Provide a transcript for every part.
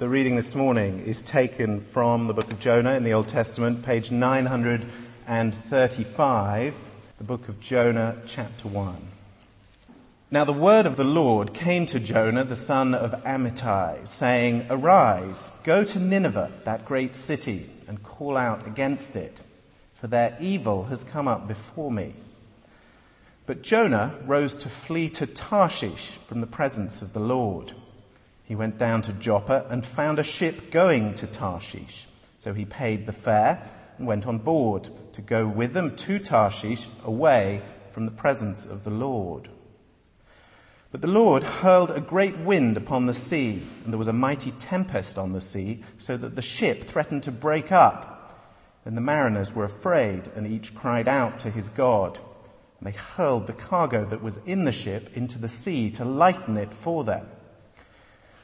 The reading this morning is taken from the book of Jonah in the Old Testament, page 935, the book of Jonah, chapter 1. Now the word of the Lord came to Jonah, the son of Amittai, saying, Arise, go to Nineveh, that great city, and call out against it, for their evil has come up before me. But Jonah rose to flee to Tarshish from the presence of the Lord. He went down to Joppa and found a ship going to Tarshish. So he paid the fare and went on board to go with them to Tarshish away from the presence of the Lord. But the Lord hurled a great wind upon the sea, and there was a mighty tempest on the sea, so that the ship threatened to break up. And the mariners were afraid, and each cried out to his God. And they hurled the cargo that was in the ship into the sea to lighten it for them.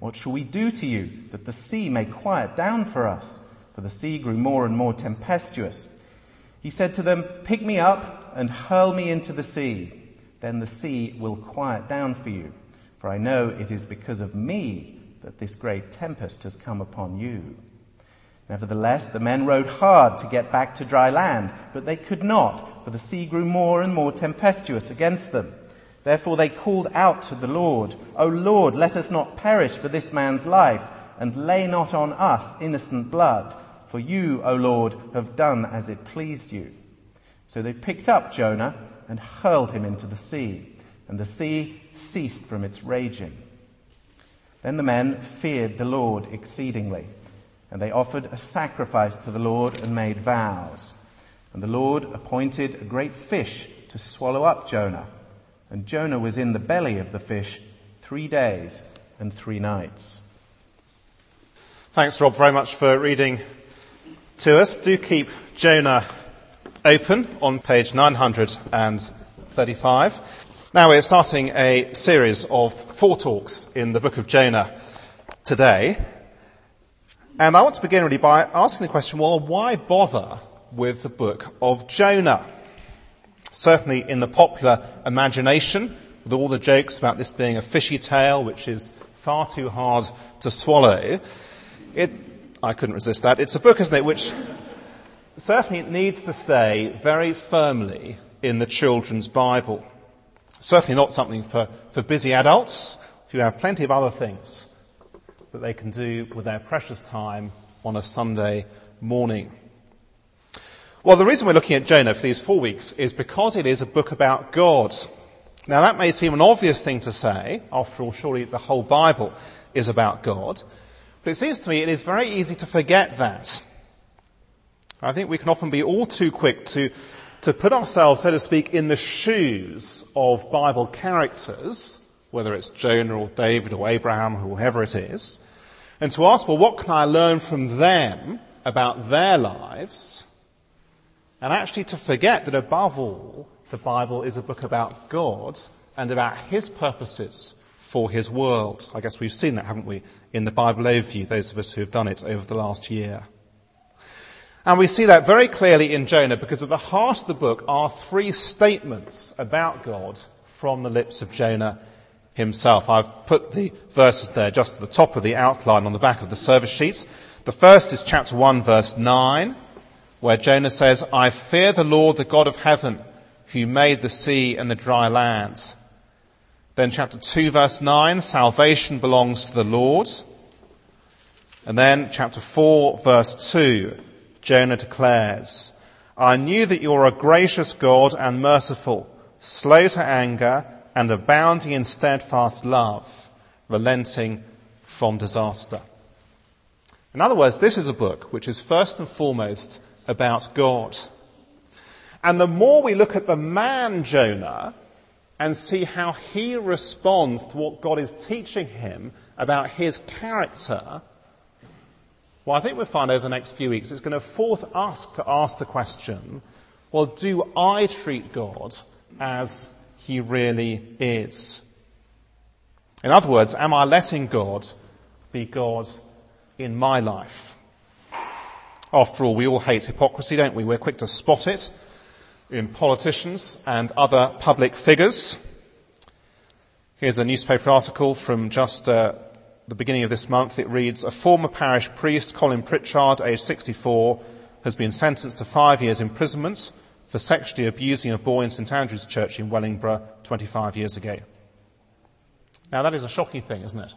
what shall we do to you that the sea may quiet down for us? For the sea grew more and more tempestuous. He said to them, Pick me up and hurl me into the sea. Then the sea will quiet down for you. For I know it is because of me that this great tempest has come upon you. Nevertheless, the men rowed hard to get back to dry land, but they could not, for the sea grew more and more tempestuous against them. Therefore they called out to the Lord, O Lord, let us not perish for this man's life, and lay not on us innocent blood, for you, O Lord, have done as it pleased you. So they picked up Jonah and hurled him into the sea, and the sea ceased from its raging. Then the men feared the Lord exceedingly, and they offered a sacrifice to the Lord and made vows. And the Lord appointed a great fish to swallow up Jonah and Jonah was in the belly of the fish three days and three nights. Thanks, Rob, very much for reading to us. Do keep Jonah open on page 935. Now we're starting a series of four talks in the book of Jonah today. And I want to begin really by asking the question, well, why bother with the book of Jonah? Certainly in the popular imagination, with all the jokes about this being a fishy tale, which is far too hard to swallow, it, I couldn't resist that. It's a book, isn't it, which certainly needs to stay very firmly in the children's Bible. Certainly not something for, for busy adults who have plenty of other things that they can do with their precious time on a Sunday morning. Well, the reason we're looking at Jonah for these four weeks is because it is a book about God. Now that may seem an obvious thing to say. After all, surely the whole Bible is about God. But it seems to me it is very easy to forget that. I think we can often be all too quick to, to put ourselves, so to speak, in the shoes of Bible characters, whether it's Jonah or David or Abraham, or whoever it is, and to ask, well, what can I learn from them about their lives? And actually to forget that above all, the Bible is a book about God and about His purposes for His world. I guess we've seen that, haven't we, in the Bible overview, those of us who have done it over the last year. And we see that very clearly in Jonah because at the heart of the book are three statements about God from the lips of Jonah himself. I've put the verses there just at the top of the outline on the back of the service sheet. The first is chapter 1 verse 9 where Jonah says, I fear the Lord, the God of heaven, who made the sea and the dry land. Then chapter 2 verse 9, salvation belongs to the Lord. And then, chapter 4, verse 2, Jonah declares, I knew that you are a gracious God and merciful, slow to anger, and abounding in steadfast love, relenting from disaster. In other words, this is a book which is first and foremost about God. And the more we look at the man Jonah and see how he responds to what God is teaching him about his character, well, I think we'll find over the next few weeks it's going to force us to ask the question, well, do I treat God as he really is? In other words, am I letting God be God in my life? After all, we all hate hypocrisy, don't we? We're quick to spot it in politicians and other public figures. Here's a newspaper article from just uh, the beginning of this month. It reads, a former parish priest, Colin Pritchard, aged 64, has been sentenced to five years imprisonment for sexually abusing a boy in St Andrew's Church in Wellingborough 25 years ago. Now that is a shocking thing, isn't it?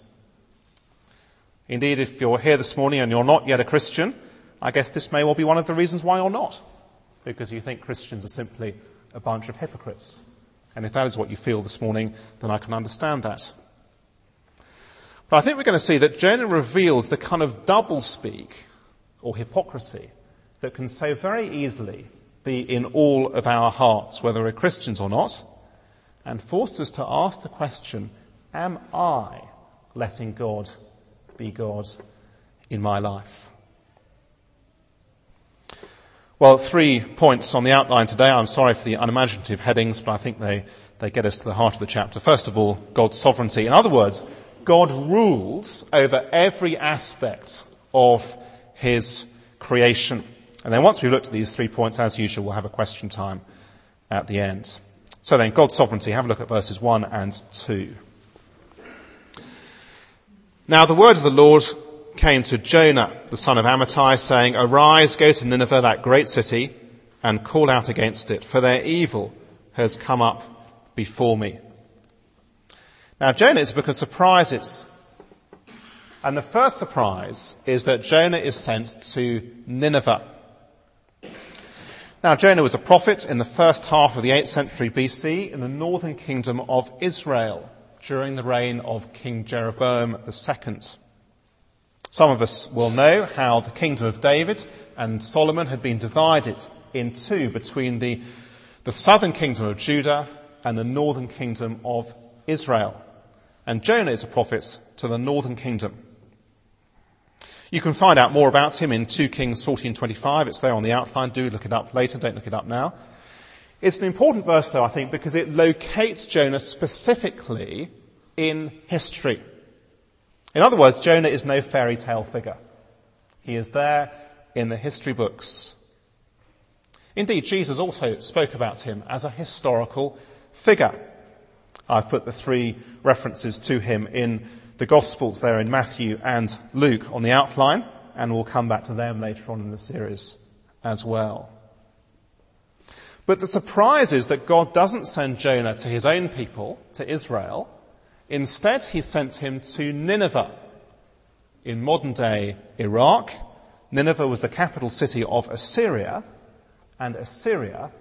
Indeed, if you're here this morning and you're not yet a Christian, I guess this may well be one of the reasons why you're not because you think Christians are simply a bunch of hypocrites. And if that is what you feel this morning, then I can understand that. But I think we're going to see that Jonah reveals the kind of doublespeak or hypocrisy that can so very easily be in all of our hearts, whether we're Christians or not, and force us to ask the question, am I letting God be God in my life? Well, three points on the outline today. I'm sorry for the unimaginative headings, but I think they, they get us to the heart of the chapter. First of all, God's sovereignty. In other words, God rules over every aspect of his creation. And then once we've looked at these three points, as usual, we'll have a question time at the end. So then, God's sovereignty. Have a look at verses 1 and 2. Now the word of the Lord came to Jonah, the son of Amittai, saying, Arise, go to Nineveh, that great city, and call out against it, for their evil has come up before me. Now, Jonah is a book surprises. And the first surprise is that Jonah is sent to Nineveh. Now, Jonah was a prophet in the first half of the 8th century BC in the northern kingdom of Israel during the reign of King Jeroboam II. Some of us will know how the kingdom of David and Solomon had been divided in two between the, the southern kingdom of Judah and the northern kingdom of Israel. And Jonah is a prophet to the northern kingdom. You can find out more about him in 2 Kings 14:25. It's there on the outline. Do look it up later. Don't look it up now. It's an important verse though, I think, because it locates Jonah specifically in history. In other words, Jonah is no fairy tale figure. He is there in the history books. Indeed, Jesus also spoke about him as a historical figure. I've put the three references to him in the Gospels there in Matthew and Luke on the outline, and we'll come back to them later on in the series as well. But the surprise is that God doesn't send Jonah to his own people, to Israel, Instead, he sent him to Nineveh. In modern day Iraq, Nineveh was the capital city of Assyria, and Assyria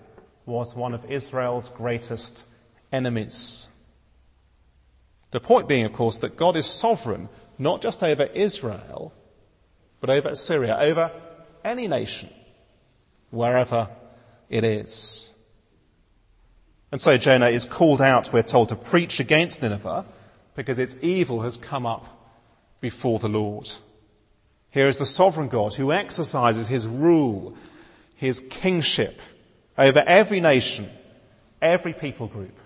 was one of Israel's greatest enemies. The point being, of course, that God is sovereign not just over Israel, but over Assyria, over any nation, wherever it is. And so Jonah is called out, we're told, to preach against Nineveh because its evil has come up before the Lord. Here is the sovereign God who exercises his rule, his kingship over every nation, every people group,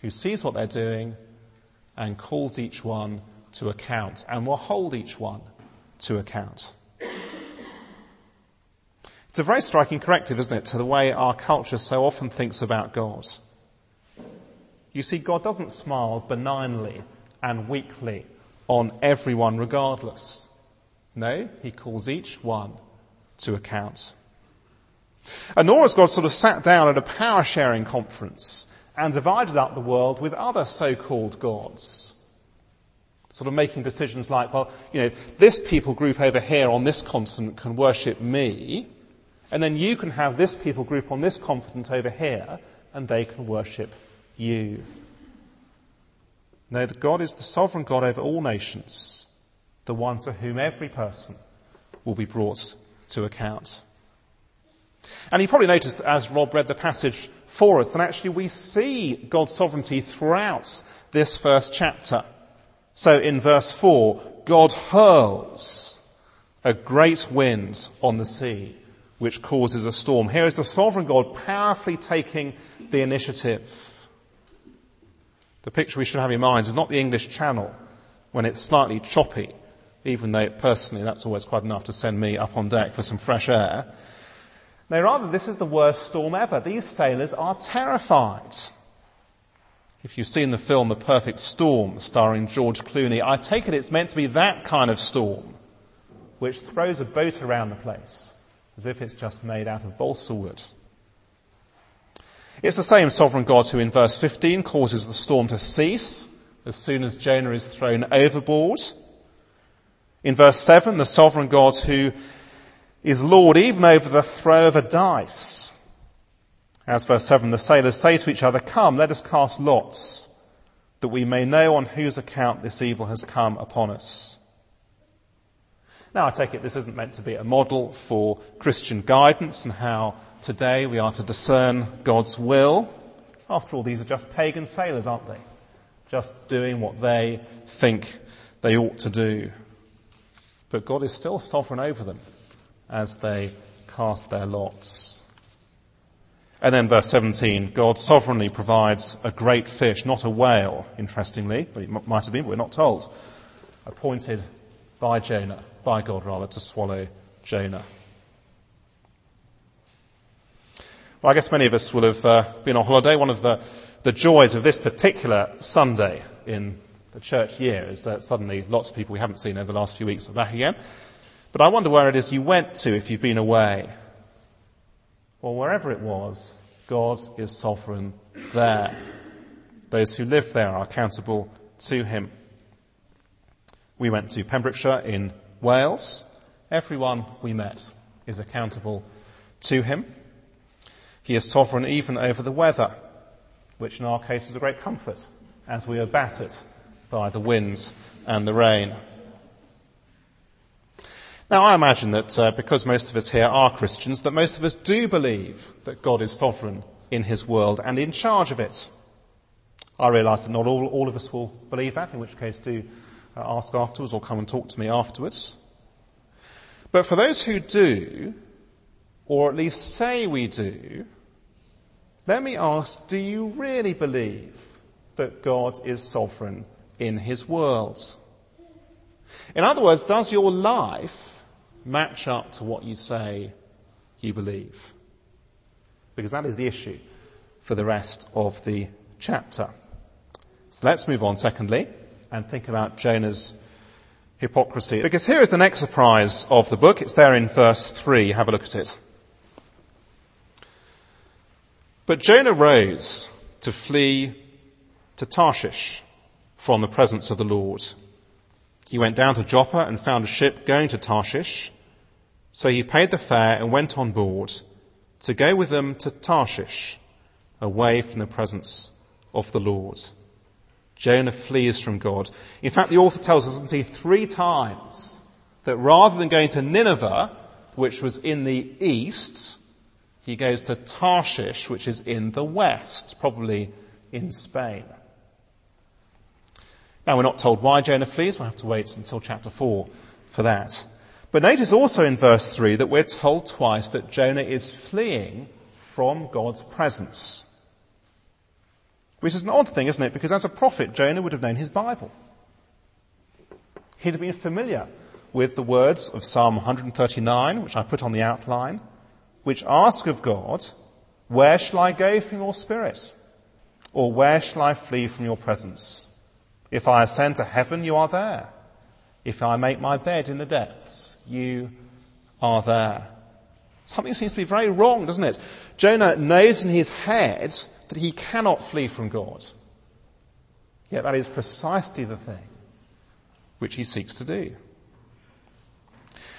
who sees what they're doing and calls each one to account and will hold each one to account. It's a very striking corrective, isn't it, to the way our culture so often thinks about God. You see, God doesn't smile benignly and weekly on everyone regardless. No, he calls each one to account. And nor has God sort of sat down at a power sharing conference and divided up the world with other so-called gods. Sort of making decisions like, well, you know, this people group over here on this continent can worship me, and then you can have this people group on this continent over here, and they can worship you. No, that God is the sovereign God over all nations, the one to whom every person will be brought to account. And you probably noticed as Rob read the passage for us that actually we see God's sovereignty throughout this first chapter. So in verse 4, God hurls a great wind on the sea, which causes a storm. Here is the sovereign God powerfully taking the initiative. The picture we should have in mind is not the English Channel when it's slightly choppy, even though personally that's always quite enough to send me up on deck for some fresh air. No, rather, this is the worst storm ever. These sailors are terrified. If you've seen the film The Perfect Storm, starring George Clooney, I take it it's meant to be that kind of storm, which throws a boat around the place, as if it's just made out of balsa wood. It's the same sovereign God who in verse 15 causes the storm to cease as soon as Jonah is thrown overboard. In verse 7, the sovereign God who is Lord even over the throw of a dice. As verse 7, the sailors say to each other, Come, let us cast lots, that we may know on whose account this evil has come upon us. Now, I take it this isn't meant to be a model for Christian guidance and how today we are to discern God's will. After all, these are just pagan sailors, aren't they? Just doing what they think they ought to do. But God is still sovereign over them as they cast their lots. And then verse 17, God sovereignly provides a great fish, not a whale, interestingly, but it might have been, but we're not told, appointed by Jonah, by God rather, to swallow Jonah. Well, I guess many of us will have uh, been on holiday. One of the, the joys of this particular Sunday in the church year is that suddenly lots of people we haven't seen over the last few weeks are back again. But I wonder where it is you went to if you've been away. Well, wherever it was, God is sovereign there. Those who live there are accountable to Him. We went to Pembrokeshire in Wales. Everyone we met is accountable to Him. He is sovereign even over the weather, which in our case was a great comfort as we were battered by the winds and the rain. Now, I imagine that uh, because most of us here are Christians, that most of us do believe that God is sovereign in his world and in charge of it. I realise that not all, all of us will believe that, in which case do uh, ask afterwards or come and talk to me afterwards. But for those who do, or at least say we do, let me ask, do you really believe that God is sovereign in his world? In other words, does your life match up to what you say you believe? Because that is the issue for the rest of the chapter. So let's move on, secondly, and think about Jonah's hypocrisy. Because here is the next surprise of the book. It's there in verse 3. Have a look at it. But Jonah rose to flee to Tarshish from the presence of the Lord. He went down to Joppa and found a ship going to Tarshish. So he paid the fare and went on board to go with them to Tarshish, away from the presence of the Lord. Jonah flees from God. In fact, the author tells us, he, three times that rather than going to Nineveh, which was in the east, he goes to Tarshish, which is in the west, probably in Spain. Now, we're not told why Jonah flees. We'll have to wait until chapter 4 for that. But notice also in verse 3 that we're told twice that Jonah is fleeing from God's presence. Which is an odd thing, isn't it? Because as a prophet, Jonah would have known his Bible. He'd have been familiar with the words of Psalm 139, which I put on the outline, which ask of God, Where shall I go from your spirit? Or where shall I flee from your presence? If I ascend to heaven, you are there. If I make my bed in the depths, you are there. Something seems to be very wrong, doesn't it? Jonah knows in his head that he cannot flee from God. Yet that is precisely the thing which he seeks to do.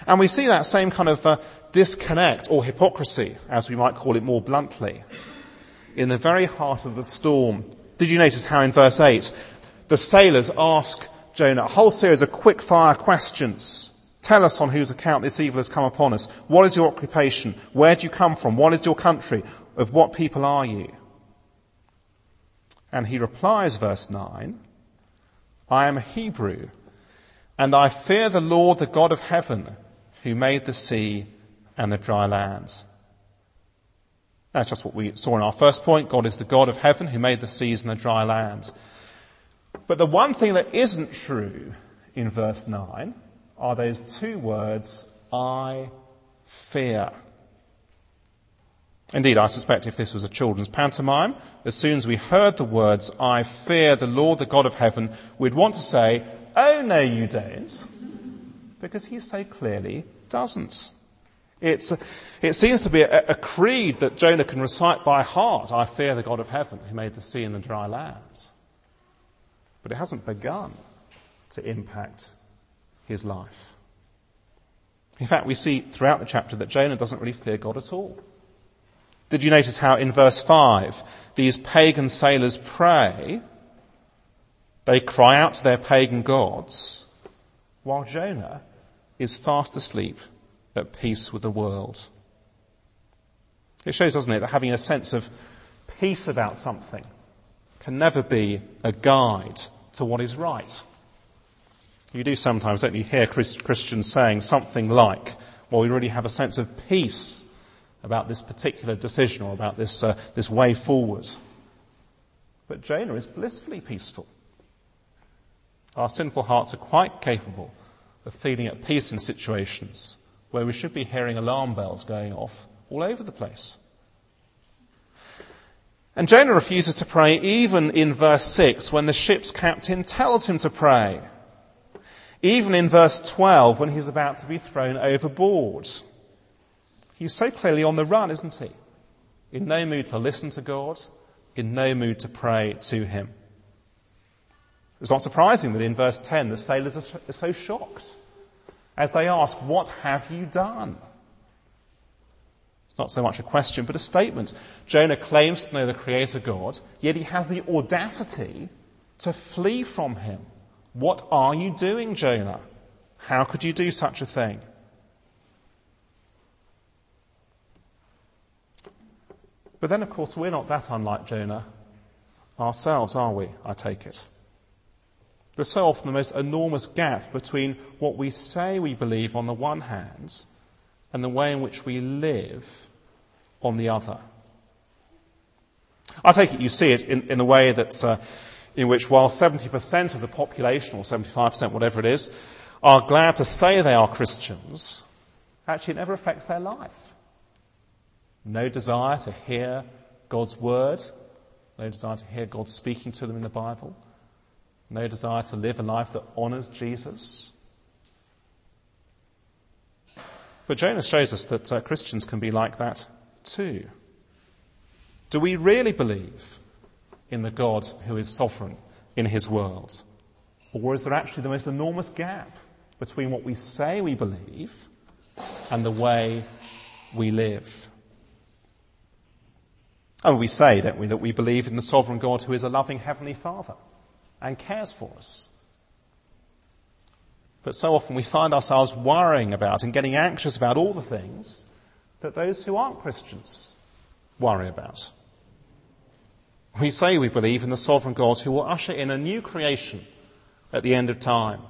And we see that same kind of uh, disconnect or hypocrisy, as we might call it more bluntly, in the very heart of the storm. Did you notice how in verse 8 the sailors ask Jonah a whole series of quick fire questions? Tell us on whose account this evil has come upon us. What is your occupation? Where do you come from? What is your country? Of what people are you? And he replies, verse 9, I am a Hebrew, and I fear the Lord, the God of heaven, who made the sea and the dry land. That's just what we saw in our first point. God is the God of heaven who made the seas and the dry land. But the one thing that isn't true in verse 9 are those two words, I fear. Indeed, I suspect if this was a children's pantomime, as soon as we heard the words, I fear the Lord, the God of heaven, we'd want to say, Oh, no, you don't. Because he so clearly doesn't. It's, it seems to be a, a creed that Jonah can recite by heart. I fear the God of heaven who made the sea and the dry lands. But it hasn't begun to impact his life. In fact, we see throughout the chapter that Jonah doesn't really fear God at all. Did you notice how in verse 5 these pagan sailors pray? They cry out to their pagan gods, while Jonah is fast asleep at peace with the world. It shows, doesn't it, that having a sense of peace about something can never be a guide to what is right. You do sometimes, don't you, hear Christians saying something like, well, we really have a sense of peace about this particular decision or about this, uh, this way forward. But Jonah is blissfully peaceful. Our sinful hearts are quite capable of feeling at peace in situations where we should be hearing alarm bells going off all over the place. And Jonah refuses to pray even in verse 6 when the ship's captain tells him to pray. Even in verse 12 when he's about to be thrown overboard. He's so clearly on the run, isn't he? In no mood to listen to God, in no mood to pray to him. It's not surprising that in verse 10 the sailors are so shocked as they ask, What have you done? It's not so much a question, but a statement. Jonah claims to know the Creator God, yet he has the audacity to flee from him. What are you doing, Jonah? How could you do such a thing? But then, of course, we're not that unlike Jonah ourselves, are we? I take it. There's so often the most enormous gap between what we say we believe on the one hand and the way in which we live on the other. I take it you see it in, in the way that, uh, in which while 70% of the population, or 75%, whatever it is, are glad to say they are Christians, actually it never affects their life. No desire to hear God's word, no desire to hear God speaking to them in the Bible no desire to live a life that honors Jesus. But Jonah shows us that uh, Christians can be like that too. Do we really believe in the God who is sovereign in his world? Or is there actually the most enormous gap between what we say we believe and the way we live? And we say, don't we, that we believe in the sovereign God who is a loving heavenly Father and cares for us. But so often we find ourselves worrying about and getting anxious about all the things that those who aren't Christians worry about. We say we believe in the sovereign God who will usher in a new creation at the end of time.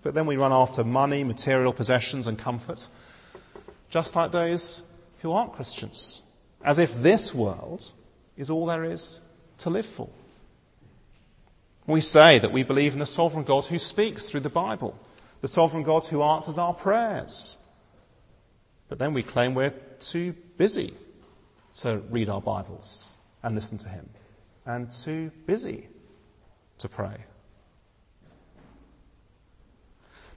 But then we run after money, material possessions, and comfort, just like those who aren't Christians, as if this world is all there is to live for. We say that we believe in a sovereign God who speaks through the Bible, the sovereign God who answers our prayers. But then we claim we're too busy to read our Bibles and listen to Him, and too busy to pray.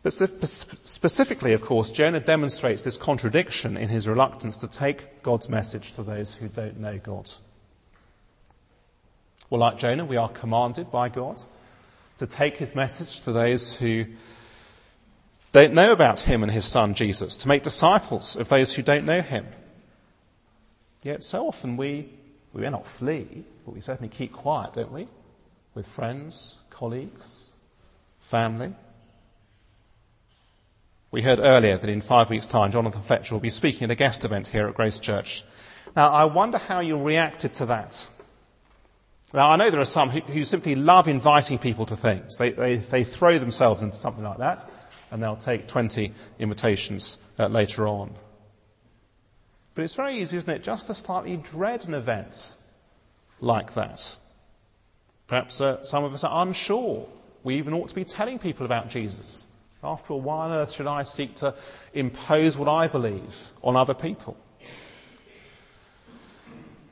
But specifically, of course, Jonah demonstrates this contradiction in his reluctance to take God's message to those who don't know God. Well, like Jonah, we are commanded by God to take his message to those who don't know about him and his son Jesus, to make disciples of those who don't know him. Yet so often we, we may not flee, but we certainly keep quiet, don't we? With friends, colleagues, family. We heard earlier that in five weeks' time, Jonathan Fletcher will be speaking at a guest event here at Grace Church. Now, I wonder how you reacted to that. Now, I know there are some who, who simply love inviting people to things. They, they, they, throw themselves into something like that, and they'll take 20 invitations uh, later on. But it's very easy, isn't it, just to slightly dread an event like that. Perhaps uh, some of us are unsure. We even ought to be telling people about Jesus. After all, why on earth should I seek to impose what I believe on other people?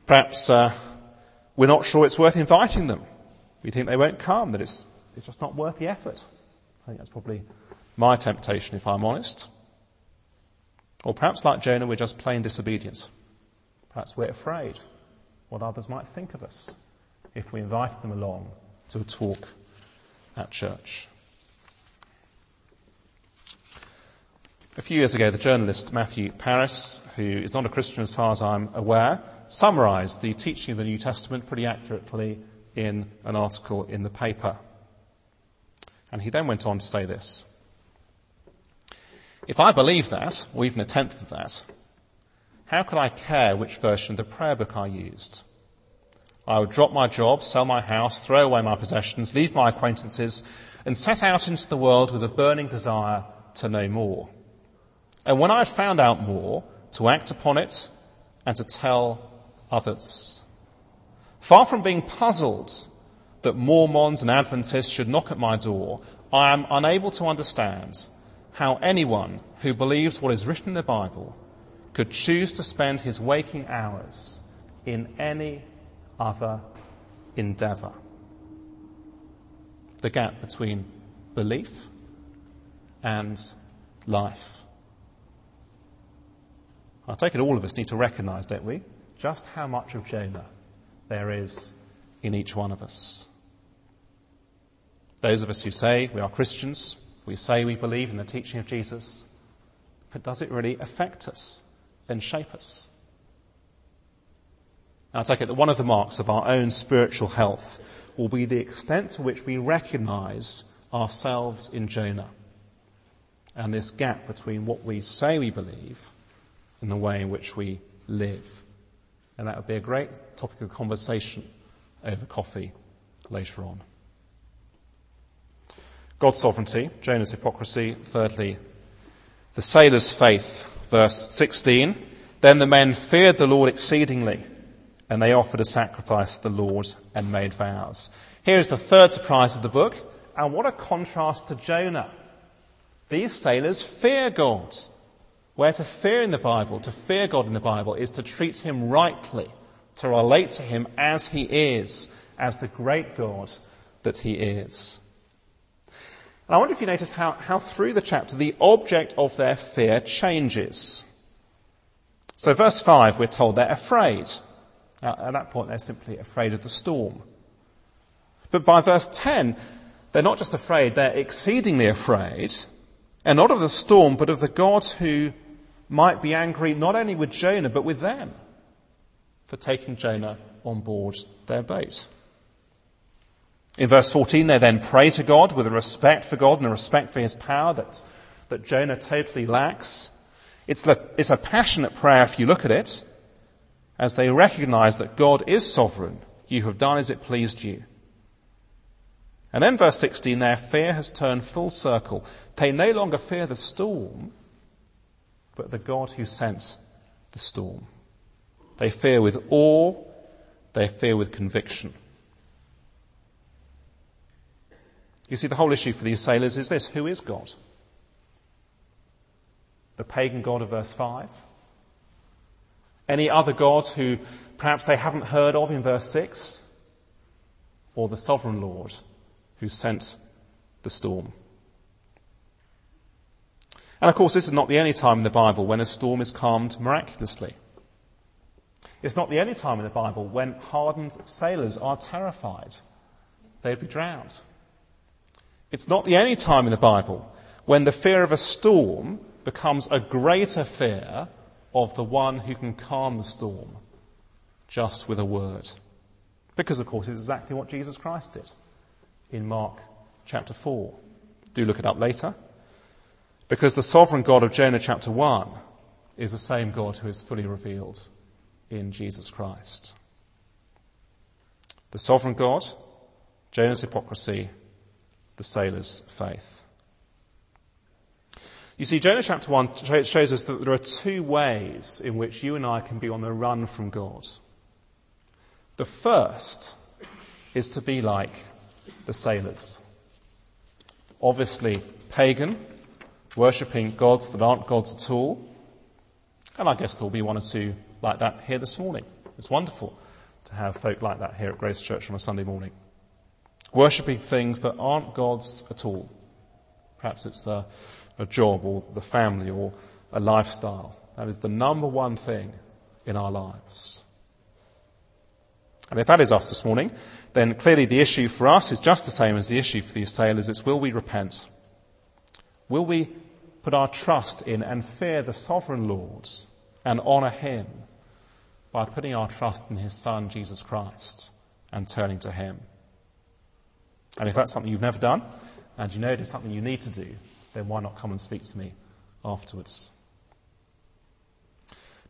Perhaps uh, we're not sure it's worth inviting them. We think they won't come, that it's, it's just not worth the effort. I think that's probably my temptation, if I'm honest. Or perhaps, like Jonah, we're just plain disobedient. Perhaps we're afraid what others might think of us if we invited them along to a talk at church. A few years ago, the journalist Matthew Parris, who is not a Christian as far as I'm aware, summarized the teaching of the New Testament pretty accurately in an article in the paper. And he then went on to say this. If I believe that, or even a tenth of that, how could I care which version of the prayer book I used? I would drop my job, sell my house, throw away my possessions, leave my acquaintances, and set out into the world with a burning desire to know more. And when I found out more, to act upon it and to tell others. Far from being puzzled that Mormons and Adventists should knock at my door, I am unable to understand how anyone who believes what is written in the Bible could choose to spend his waking hours in any other endeavour. The gap between belief and life. I take it all of us need to recognise, don't we, just how much of Jonah there is in each one of us. Those of us who say we are Christians, we say we believe in the teaching of Jesus, but does it really affect us and shape us? I take it that one of the marks of our own spiritual health will be the extent to which we recognize ourselves in Jonah and this gap between what we say we believe and the way in which we live. And that would be a great topic of conversation over coffee later on. God's sovereignty, Jonah's hypocrisy, thirdly, the sailor's faith, verse 16. Then the men feared the Lord exceedingly, and they offered a sacrifice to the Lord and made vows. Here is the third surprise of the book, and what a contrast to Jonah. These sailors fear God. Where to fear in the Bible, to fear God in the Bible, is to treat Him rightly, to relate to Him as He is, as the great God that He is. And I wonder if you noticed how, how through the chapter the object of their fear changes. So, verse 5, we're told they're afraid. Now, at that point, they're simply afraid of the storm. But by verse 10, they're not just afraid, they're exceedingly afraid. And not of the storm, but of the God who might be angry not only with Jonah, but with them for taking Jonah on board their boat. In verse 14, they then pray to God with a respect for God and a respect for his power that, that Jonah totally lacks. It's, the, it's a passionate prayer if you look at it, as they recognize that God is sovereign. You have done as it pleased you. And then verse 16, their fear has turned full circle. They no longer fear the storm, but the God who sent the storm. They fear with awe, they fear with conviction. You see, the whole issue for these sailors is this who is God? The pagan God of verse 5? Any other gods who perhaps they haven't heard of in verse 6? Or the sovereign Lord who sent the storm? And of course, this is not the only time in the Bible when a storm is calmed miraculously. It's not the only time in the Bible when hardened sailors are terrified. They'd be drowned. It's not the only time in the Bible when the fear of a storm becomes a greater fear of the one who can calm the storm just with a word. Because, of course, it's exactly what Jesus Christ did in Mark chapter 4. Do look it up later. Because the sovereign God of Jonah chapter 1 is the same God who is fully revealed in Jesus Christ. The sovereign God, Jonah's hypocrisy, the sailor's faith. You see, Jonah chapter 1 shows us that there are two ways in which you and I can be on the run from God. The first is to be like the sailors. Obviously, pagan, worshipping gods that aren't gods at all. And I guess there'll be one or two like that here this morning. It's wonderful to have folk like that here at Grace Church on a Sunday morning. Worshipping things that aren't gods at all. Perhaps it's a, a job or the family or a lifestyle. That is the number one thing in our lives. And if that is us this morning, then clearly the issue for us is just the same as the issue for the sailors. It's will we repent? Will we put our trust in and fear the sovereign Lord and honour him by putting our trust in his Son, Jesus Christ, and turning to him? And if that's something you've never done, and you know it is something you need to do, then why not come and speak to me afterwards?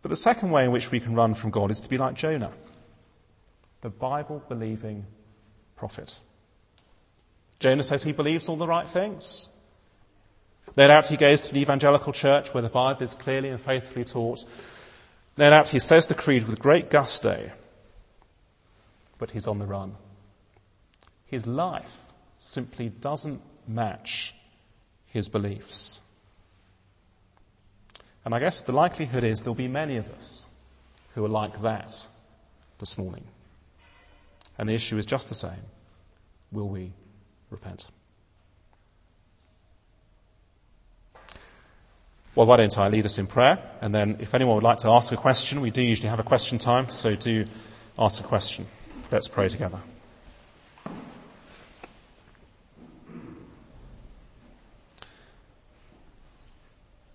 But the second way in which we can run from God is to be like Jonah the Bible believing prophet. Jonah says he believes all the right things. No doubt he goes to an evangelical church where the Bible is clearly and faithfully taught. No doubt he says the creed with great gusto, but he's on the run. His life simply doesn't match his beliefs. And I guess the likelihood is there'll be many of us who are like that this morning. And the issue is just the same. Will we repent? Well, why don't I lead us in prayer? And then if anyone would like to ask a question, we do usually have a question time, so do ask a question. Let's pray together.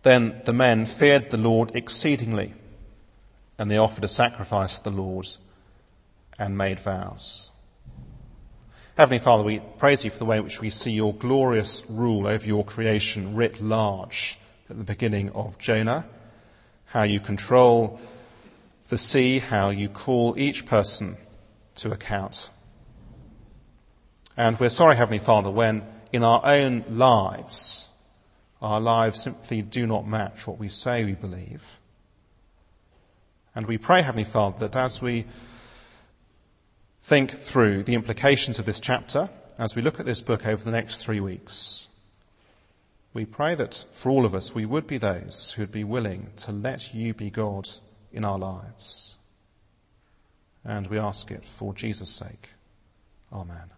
Then the men feared the Lord exceedingly, and they offered a sacrifice to the Lord and made vows. Heavenly Father, we praise you for the way in which we see your glorious rule over your creation writ large at the beginning of Jonah, how you control the sea, how you call each person to account. And we're sorry, Heavenly Father, when in our own lives, our lives simply do not match what we say we believe. And we pray, Heavenly Father, that as we think through the implications of this chapter as we look at this book over the next three weeks. We pray that for all of us, we would be those who would be willing to let you be God in our lives. And we ask it for Jesus' sake. Amen.